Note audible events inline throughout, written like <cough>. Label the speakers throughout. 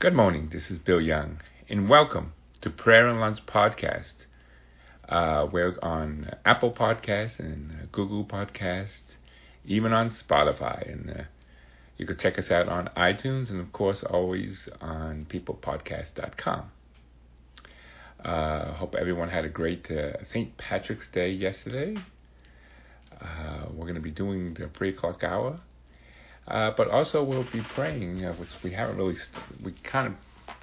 Speaker 1: Good morning. This is Bill Young, and welcome to Prayer and Lunch Podcast. Uh, we're on Apple Podcasts and uh, Google Podcasts, even on Spotify, and uh, you can check us out on iTunes, and of course, always on PeoplePodcast.com. Uh, hope everyone had a great uh, St. Patrick's Day yesterday. Uh, we're going to be doing the three o'clock hour uh, but also we'll be praying, uh, which we haven't really, st- we kind of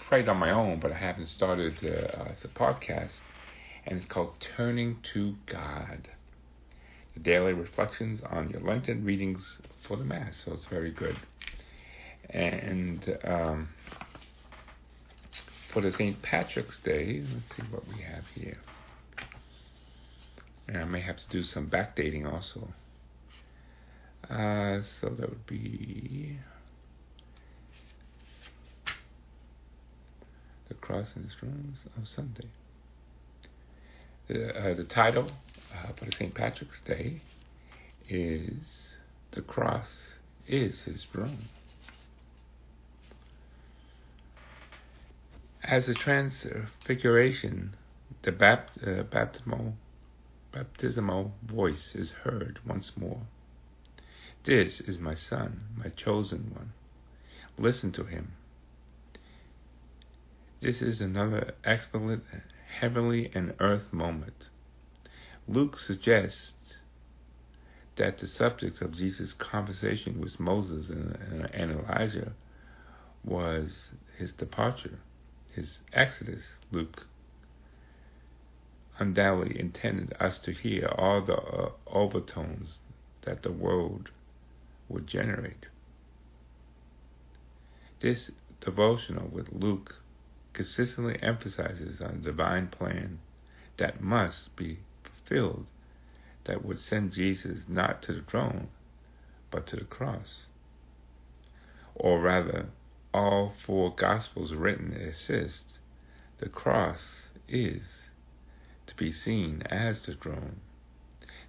Speaker 1: prayed on my own, but I haven't started uh, uh, the podcast, and it's called Turning to God. The daily reflections on your Lenten readings for the Mass, so it's very good. And um, for the St. Patrick's Day, let's see what we have here. And I may have to do some backdating also. Uh, so that would be the cross and the strings of Sunday. Uh, the title uh, for St. Patrick's Day is The Cross is His Throne. As a transfiguration, the bapt- uh, baptismal, baptismal voice is heard once more. This is my son, my chosen one. Listen to him. This is another excellent heavenly and earth moment. Luke suggests that the subject of Jesus' conversation with Moses and, and Elijah was his departure, his exodus. Luke undoubtedly intended us to hear all the uh, overtones that the world would generate. This devotional with Luke consistently emphasizes on the divine plan that must be fulfilled that would send Jesus not to the throne, but to the cross. Or rather, all four Gospels written assist the cross is to be seen as the throne.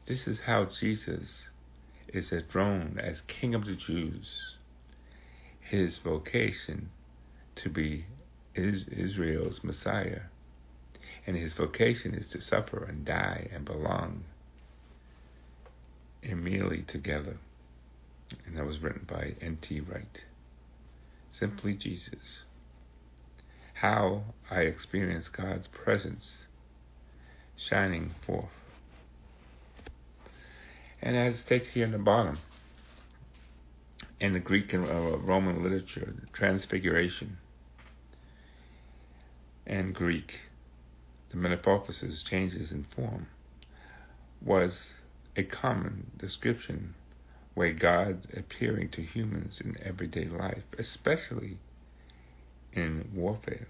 Speaker 1: This is how Jesus is enthroned as King of the Jews. His vocation to be Israel's Messiah, and his vocation is to suffer and die and belong immediately together. And that was written by N.T. Wright. Simply mm-hmm. Jesus. How I experience God's presence shining forth and as it states here in the bottom, in the Greek and uh, Roman literature, the transfiguration and Greek, the metamorphosis, changes in form, was a common description where God appearing to humans in everyday life, especially in warfare.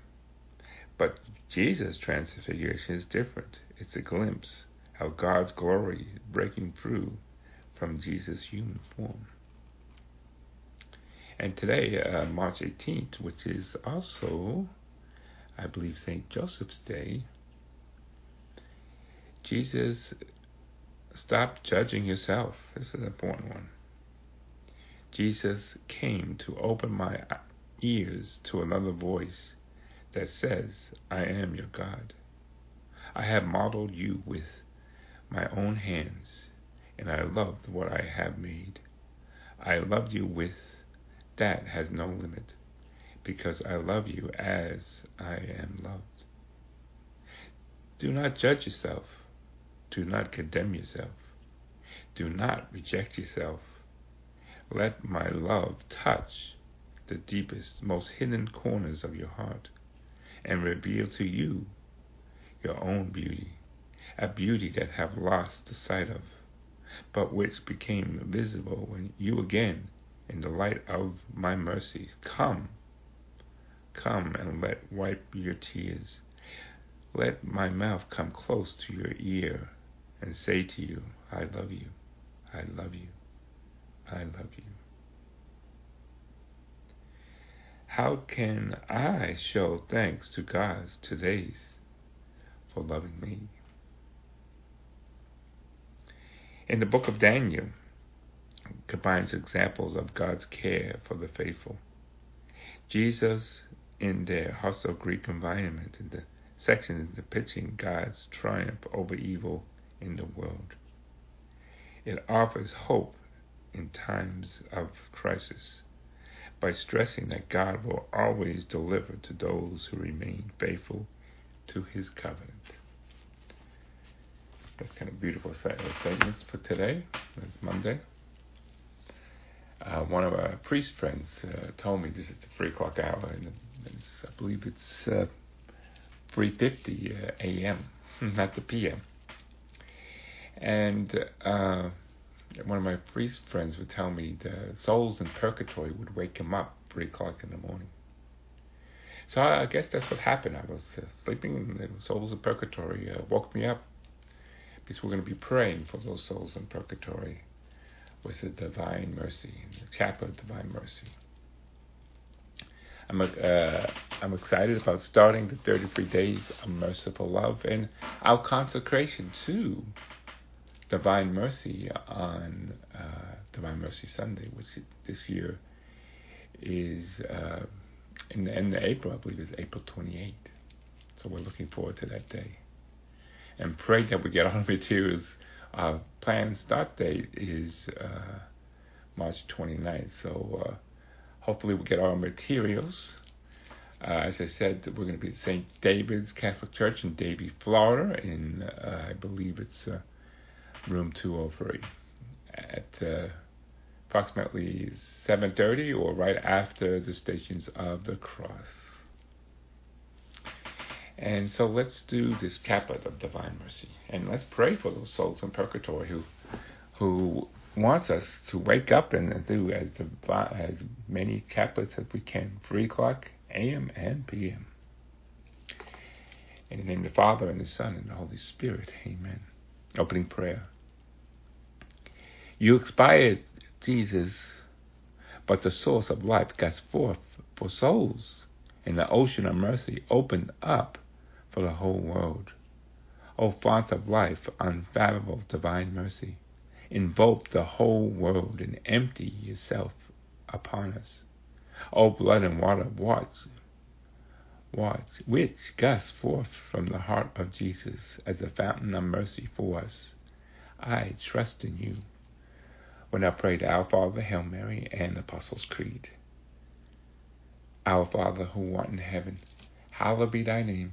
Speaker 1: But Jesus' transfiguration is different. It's a glimpse how God's glory breaking through from Jesus' human form. And today, uh, March 18th, which is also, I believe, St. Joseph's Day, Jesus stop judging yourself. This is an important one. Jesus came to open my ears to another voice that says, I am your God. I have modeled you with my own hands, and I loved what I have made. I loved you with that has no limit, because I love you as I am loved. Do not judge yourself. Do not condemn yourself. Do not reject yourself. Let my love touch the deepest, most hidden corners of your heart and reveal to you your own beauty a beauty that have lost the sight of, but which became visible when you again, in the light of my mercy, come, come and let wipe your tears. Let my mouth come close to your ear and say to you, I love you, I love you, I love you. How can I show thanks to God today for loving me? In the book of Daniel, combines examples of God's care for the faithful. Jesus in their hostile Greek environment in the section depicting God's triumph over evil in the world. It offers hope in times of crisis by stressing that God will always deliver to those who remain faithful to his covenant. That's kind of beautiful set of statements for today. It's Monday. Uh, one of our priest friends uh, told me this is the three o'clock hour, and I believe it's uh, 3:50 uh, a.m., not the p.m. And uh, one of my priest friends would tell me the souls in purgatory would wake him up three o'clock in the morning. So I, I guess that's what happened. I was uh, sleeping, and the souls in purgatory uh, woke me up because we're going to be praying for those souls in purgatory with the Divine Mercy, the chaplet of Divine Mercy. I'm uh, I'm excited about starting the 33 days of merciful love and our consecration to Divine Mercy on uh, Divine Mercy Sunday, which this year is uh, in the end of April, I believe is April 28th. So we're looking forward to that day. And pray that we get all the materials. Our planned start date is uh, March 29th. So uh, hopefully we get our materials. Uh, as I said, we're going to be at St. David's Catholic Church in Davie, Florida, in uh, I believe it's uh, room 203 at uh, approximately 7.30 or right after the Stations of the Cross. And so let's do this chaplet of divine mercy, and let's pray for those souls in purgatory who, who wants us to wake up and do as, as many chaplets as we can, 3 o'clock a.m. and p.m. In the name of the Father, and the Son, and the Holy Spirit. Amen. Opening prayer. You expired, Jesus, but the source of life got forth for souls, and the ocean of mercy opened up for the whole world. O font of life, unfathomable divine mercy, invoke the whole world and empty yourself upon us. O blood and water, watch, watch, which gush forth from the heart of Jesus as a fountain of mercy for us. I trust in you when I pray, prayed Our Father, Hail Mary, and Apostles' Creed. Our Father who art in heaven, hallowed be thy name.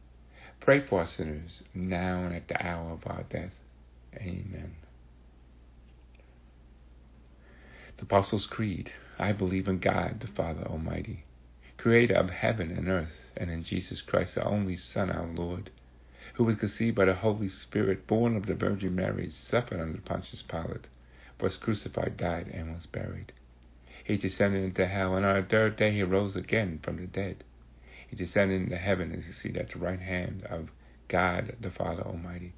Speaker 1: pray for us sinners, now and at the hour of our death. Amen. The Apostles' Creed I believe in God, the Father Almighty, creator of heaven and earth, and in Jesus Christ, the only Son, our Lord, who was conceived by the Holy Spirit, born of the Virgin Mary, suffered under Pontius Pilate, was crucified, died, and was buried he descended into hell, and on the third day he rose again from the dead. He descended into heaven and is seated at the right hand of God the Father Almighty.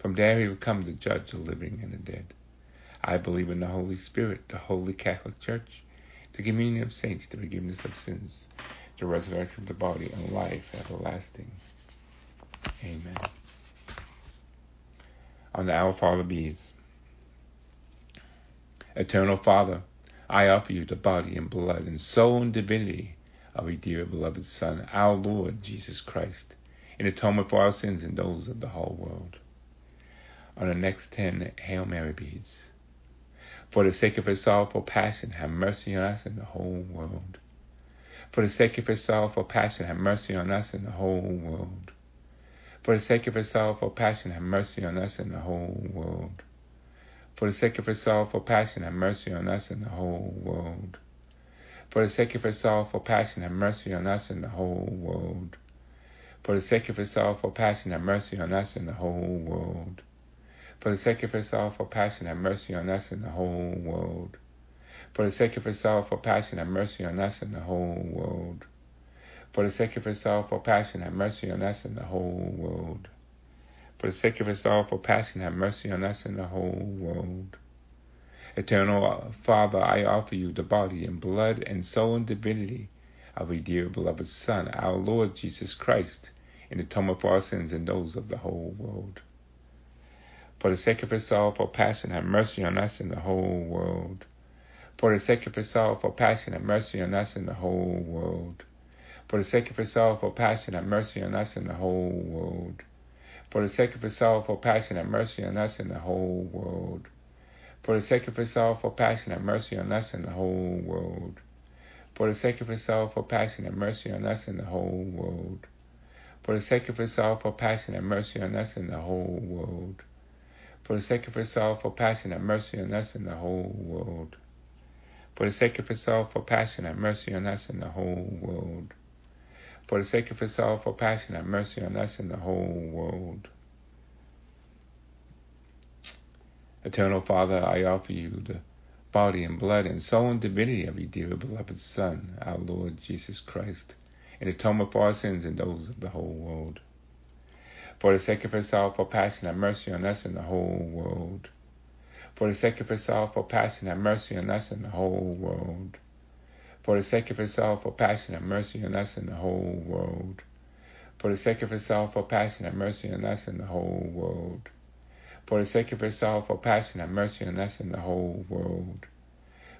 Speaker 1: From there he will come to judge the living and the dead. I believe in the Holy Spirit, the Holy Catholic Church, the communion of saints, the forgiveness of sins, the resurrection of the body, and life everlasting. Amen. On the Our Father bees. Eternal Father, I offer you the body and blood and soul and divinity of your dear beloved Son, our Lord Jesus Christ, in atonement for our sins and those of the whole world. On the next ten Hail Mary beads. For the sake of his sorrowful passion, have mercy on us and the whole world. For the sake of his sorrowful passion, have mercy on us and the whole world. For the sake of his sorrowful passion, have mercy on us and the whole world. For the sake of his sorrowful passion, have mercy on us and the whole world. For the sake of his sorrowful passion, have mercy on us and the whole world. For the sake of his sorrowful passion, have mercy on us and the whole world. For the sake of his sorrowful passion, have mercy on us and the whole world. For the sake of his sorrowful passion, have mercy on us and the whole world. For the sake of his sorrowful passion, mercy on us and the whole world. For the sake of sorrowful passion, have mercy on us and the whole world. Eternal Father, I offer you the body and blood and soul and divinity of a dear beloved Son, our Lord Jesus Christ, in atonement for our sins and those of the whole world. For the sake of his sorrowful passion, have mercy on us and the whole world. For the sake of his sorrowful passion, have mercy on us and the whole world. For the sake of his sorrowful passion, have mercy on us and the whole world. For the sake of his sorrowful passion, have mercy on us and the whole world. For the sake of his sorrowful passion, and mercy on us and the whole world. For the sake of his sorrowful passion, and mercy on us and the whole world. For the sake of his sorrowful passion, and mercy on us and the whole world. For the sake of his sorrowful passion, and mercy on us and the whole world. For the sake of his sorrowful passion, have mercy on us and the whole world. For the sake of passion, and mercy on us and the whole world. Eternal Father, I offer you the body and blood and soul and divinity of your dear beloved Son, our Lord Jesus Christ, in atonement for our sins and those of the whole world. For the sake of his sorrowful passion, have mercy on us and the whole world. For the sake of his sorrowful passion, have mercy on us and the whole world. For the sake of his sorrowful passion, have mercy on us and the whole world. For the sake of his sorrowful passion, have mercy on us and the whole world. For the sake of his sorrowful passion, have mercy on us and the whole world.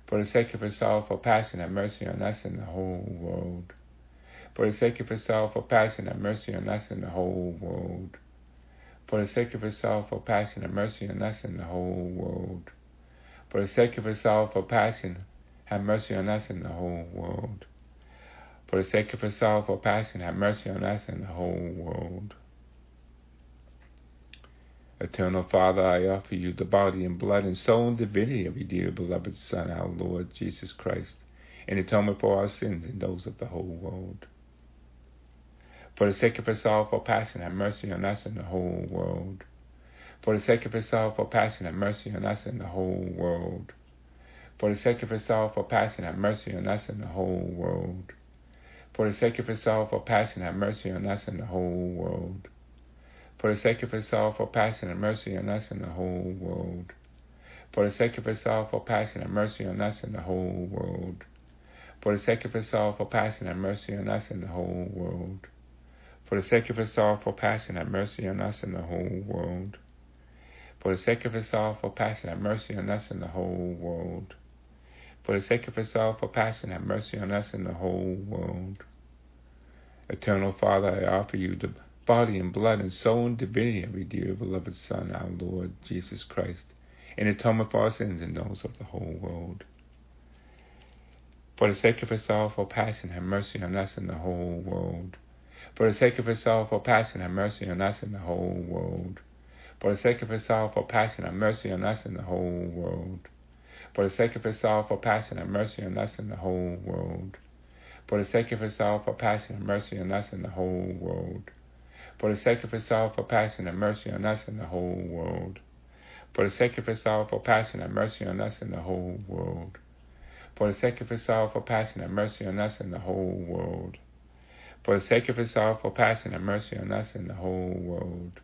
Speaker 1: For the sake of his sorrowful passion, have mercy on us and the whole world. For the sake of his sorrowful passion, have mercy on us and the whole world. For the sake of his sorrowful passion, have mercy on us and the whole world. For the sake of passion, have mercy on us and the whole world. For the sake of his sorrowful passion, have mercy on us and the whole world. Eternal Father, I offer you the body and blood and soul and divinity of your dear beloved Son, our Lord Jesus Christ, in atonement for our sins and those of the whole world. For the sake of his sorrowful passion, have mercy on us and the whole world. For the sake of his sorrowful passion, have mercy on us and the whole world. For the sake of his sorrowful passion, have mercy on us and the whole world. For the sake of his sorrowful passion, have mercy on us and the whole world. For the sake of his sorrowful passion, and mercy on us and the whole world. For the sake of his sorrowful passion, and mercy on us and the whole world. For the sake of his sorrowful passion, and mercy on us and the whole world. For the sake of his sorrowful passion, and mercy on us and the whole world. For the sake of his sorrowful passion, have mercy on us and the whole world. For the sake of passion, have mercy on us and the whole world. Eternal Father, I offer you the body and blood and soul and divinity of your dear beloved Son, our Lord Jesus Christ, in atonement for our sins and those of the whole world. For the sake of his sorrowful passion, have mercy on us and the whole world. For the sake of his sorrowful passion, have mercy on us and the whole world. For the sake of his sorrowful passion, have mercy on us and the whole world. For the sake of his sorrowful passion, have mercy on us and the whole world. For the sake of his sorrowful passion, have mercy on us and the whole world. For the sake of his sorrowful passion, and mercy on us and the whole world. For the sake of his sorrowful passion, and mercy on us and the whole world. For the sake of his sorrowful passion, and mercy on us and the whole world. For the sake of his sorrowful passion, have mercy on us and the whole world.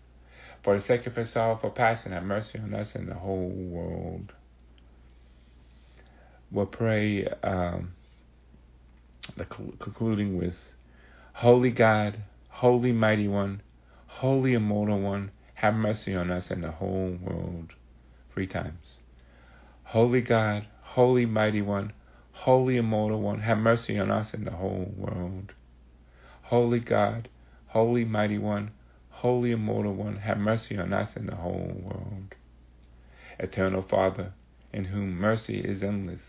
Speaker 1: For the sake of his sorrowful passion, and mercy on us and the whole world we'll pray, um, concluding with Holy God, Holy Mighty One, Holy Immortal One, have mercy on us and the whole world. Three times. Holy God, Holy Mighty One, Holy Immortal One, have mercy on us and the whole world. Holy God, Holy Mighty One, Holy Immortal One, have mercy on us and the whole world. Eternal Father, in whom mercy is endless,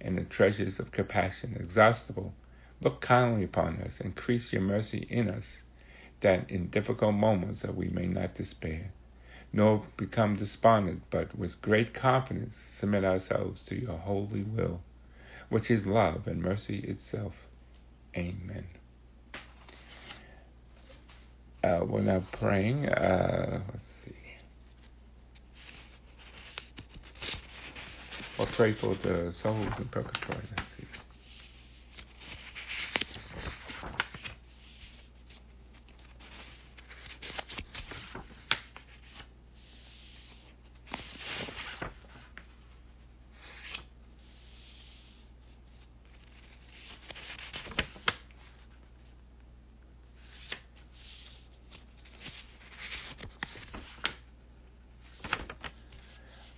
Speaker 1: and the treasures of compassion exhaustible. Look kindly upon us, increase your mercy in us, that in difficult moments that we may not despair, nor become despondent, but with great confidence submit ourselves to your holy will, which is love and mercy itself. Amen. Uh, we're now praying. Uh, let's see. We'll pray for the souls in purgatory. Let's see.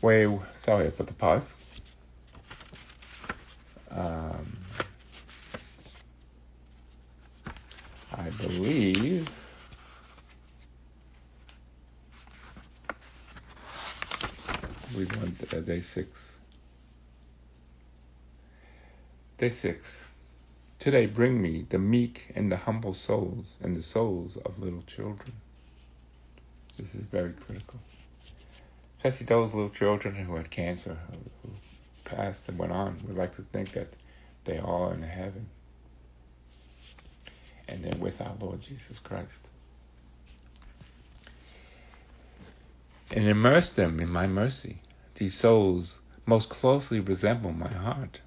Speaker 1: Where, sorry, I put the pause. Um, I believe we went uh, day six. Day six. Today bring me the meek and the humble souls and the souls of little children. This is very critical. Especially those little children who had cancer, uh, who passed and went on. We like to think that they are in heaven and they're with our Lord Jesus Christ. And immerse them in my mercy. These souls most closely resemble my heart.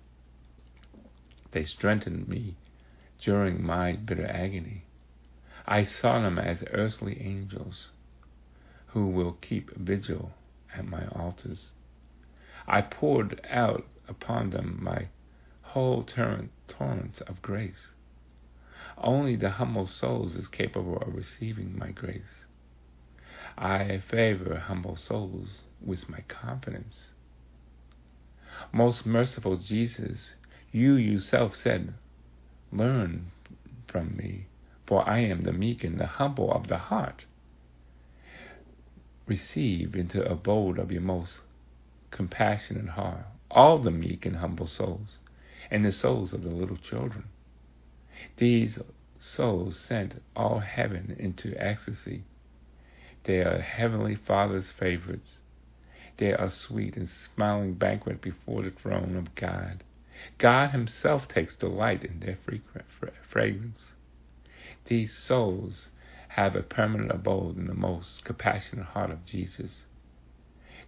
Speaker 1: They strengthened me during my bitter agony. I saw them as earthly angels who will keep vigil at my altars. I poured out upon them my whole torrent, of grace. Only the humble souls is capable of receiving my grace. I favor humble souls with my confidence. Most merciful Jesus, you yourself said, Learn from me, for I am the meek and the humble of the heart. Receive into abode of your most compassionate heart all the meek and humble souls, and the souls of the little children. These souls sent all heaven into ecstasy. They are Heavenly Father's favorites. They are sweet and smiling banquet before the throne of God. God Himself takes delight in their fragrance. These souls have a permanent abode in the most compassionate heart of Jesus,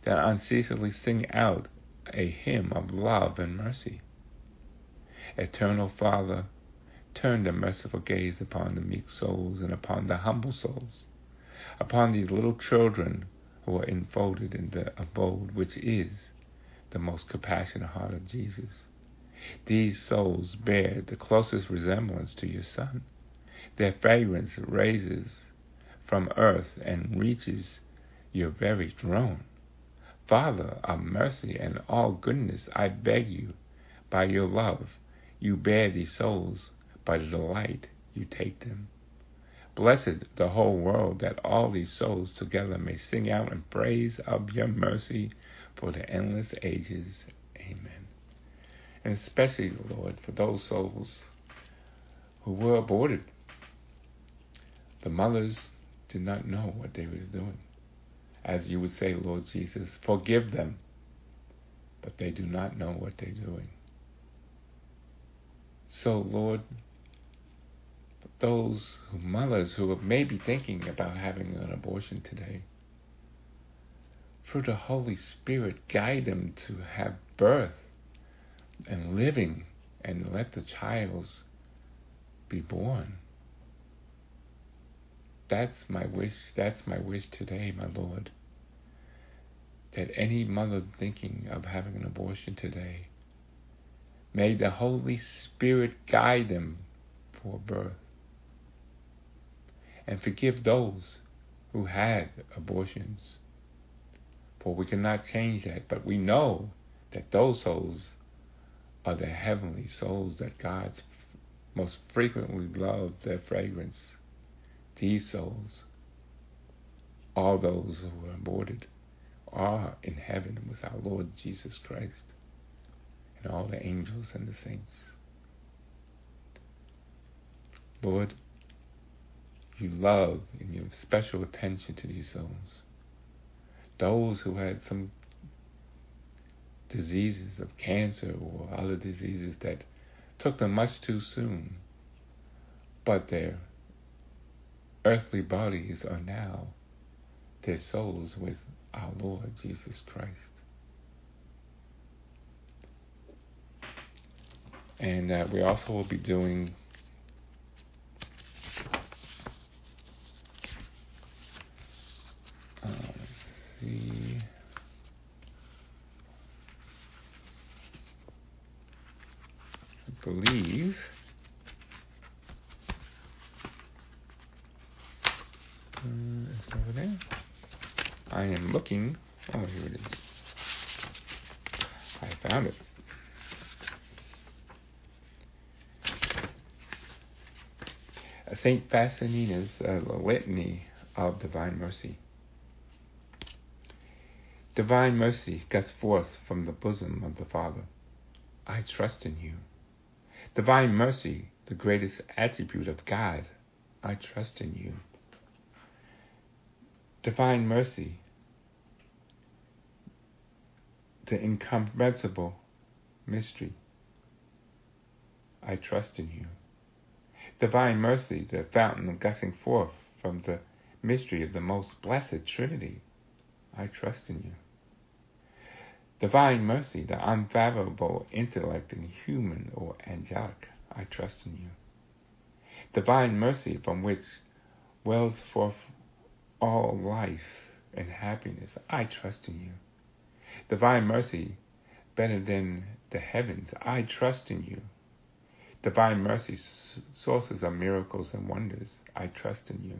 Speaker 1: that unceasingly sing out a hymn of love and mercy. Eternal Father, turn the merciful gaze upon the meek souls and upon the humble souls, upon these little children who are enfolded in the abode which is the most compassionate heart of Jesus. These souls bear the closest resemblance to your Son. Their fragrance raises from earth and reaches your very throne. Father of mercy and all goodness, I beg you, by your love, you bear these souls by the delight you take them. Blessed the whole world that all these souls together may sing out in praise of your mercy for the endless ages. Amen and especially, Lord, for those souls who were aborted. The mothers did not know what they was doing. As you would say, Lord Jesus, forgive them, but they do not know what they're doing. So, Lord, those mothers who may be thinking about having an abortion today, through the Holy Spirit, guide them to have birth and living and let the child be born. That's my wish. That's my wish today, my Lord. That any mother thinking of having an abortion today, may the Holy Spirit guide them for birth. And forgive those who had abortions. For we cannot change that, but we know that those souls are the heavenly souls that God most frequently loves their fragrance. These souls, all those who are aborted, are in heaven with our Lord Jesus Christ and all the angels and the saints. Lord, you love and you have special attention to these souls. Those who had some diseases of cancer or other diseases that took them much too soon, but their earthly bodies are now their souls with our Lord Jesus Christ. And uh, we also will be doing uh, see. believe. I am looking. Oh, here it is. I found it. St. Faustina's uh, Litany of Divine Mercy. Divine mercy gusts forth from the bosom of the Father. I trust in you. Divine mercy, the greatest attribute of God. I trust in you. Divine mercy, the incomprehensible mystery. I trust in you. Divine mercy, the fountain gushing forth from the mystery of the most blessed Trinity. I trust in you. Divine mercy, the unfathomable intellect in human or angelic, I trust in you. Divine mercy from which wells forth all life and happiness, I trust in you. Divine mercy, better than the heavens, I trust in you. Divine mercy, sources of miracles and wonders, I trust in you.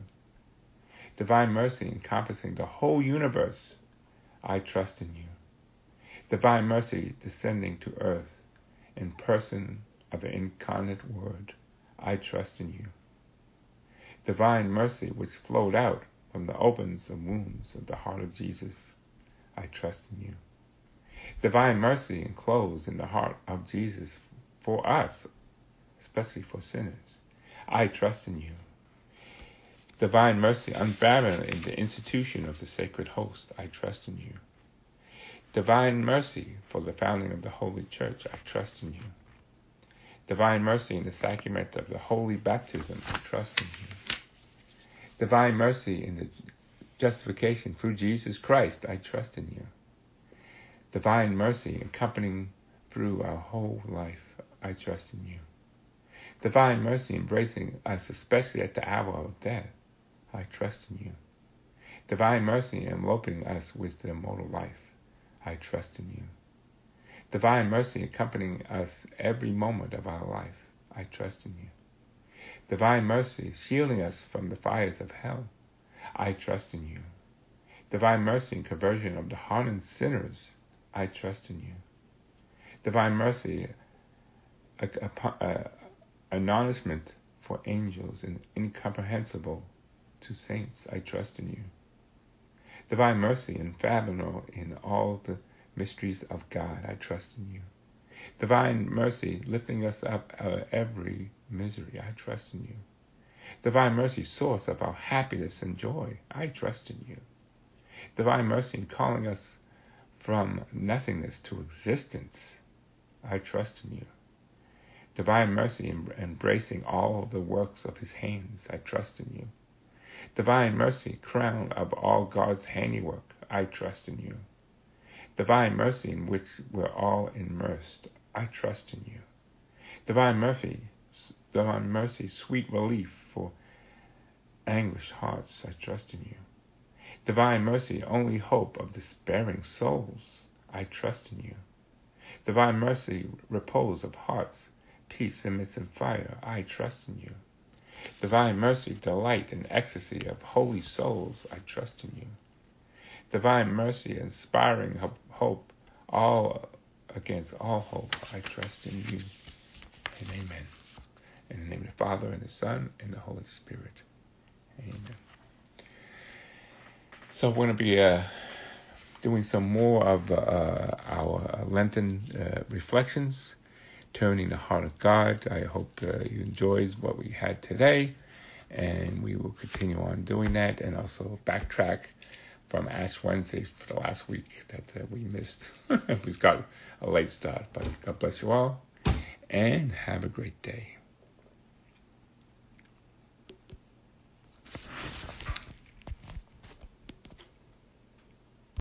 Speaker 1: Divine mercy encompassing the whole universe, I trust in you divine mercy descending to earth in person of the incarnate Word, I trust in you. Divine mercy which flowed out from the opens and wounds of the heart of Jesus, I trust in you. Divine mercy enclosed in the heart of Jesus for us, especially for sinners, I trust in you. Divine mercy unparalleled in the institution of the sacred host, I trust in you Divine mercy for the founding of the Holy Church, I trust in you. Divine mercy in the sacrament of the holy baptism, I trust in you. Divine mercy in the justification through Jesus Christ, I trust in you. Divine mercy accompanying through our whole life, I trust in you. Divine mercy embracing us, especially at the hour of death, I trust in you. Divine mercy enveloping us with the immortal life, I trust in you. Divine mercy accompanying us every moment of our life, I trust in you. Divine mercy shielding us from the fires of hell, I trust in you. Divine mercy and conversion of the hardened sinners, I trust in you. Divine mercy, acknowledgement for angels and incomprehensible to saints, I trust in you divine mercy and fathomable in all the mysteries of God. I trust in you. Divine mercy lifting us up out of every misery. I trust in you. Divine mercy, source of our happiness and joy. I trust in you. Divine mercy in calling us from nothingness to existence. I trust in you. Divine mercy in embracing all the works of his hands. I trust in you. Divine mercy, crown of all God's handiwork, I trust in you. Divine mercy in which we're all immersed, I trust in you. Divine mercy, divine mercy, sweet relief for anguished hearts, I trust in you. Divine mercy, only hope of despairing souls, I trust in you. Divine mercy, repose of hearts, peace amidst fire, I trust in you. Divine mercy, delight, and ecstasy of holy souls, I trust in you. Divine mercy, inspiring hope, all against all hope, I trust in you. And amen. In the name of the Father, and the Son, and the Holy Spirit. Amen. So we're going to be uh, doing some more of uh, our Lenten uh, reflections turning the heart of God. I hope uh, you enjoyed what we had today, and we will continue on doing that and also backtrack from Ash Wednesday for the last week that uh, we missed. <laughs> we got a late start, but God bless you all, and have a great day.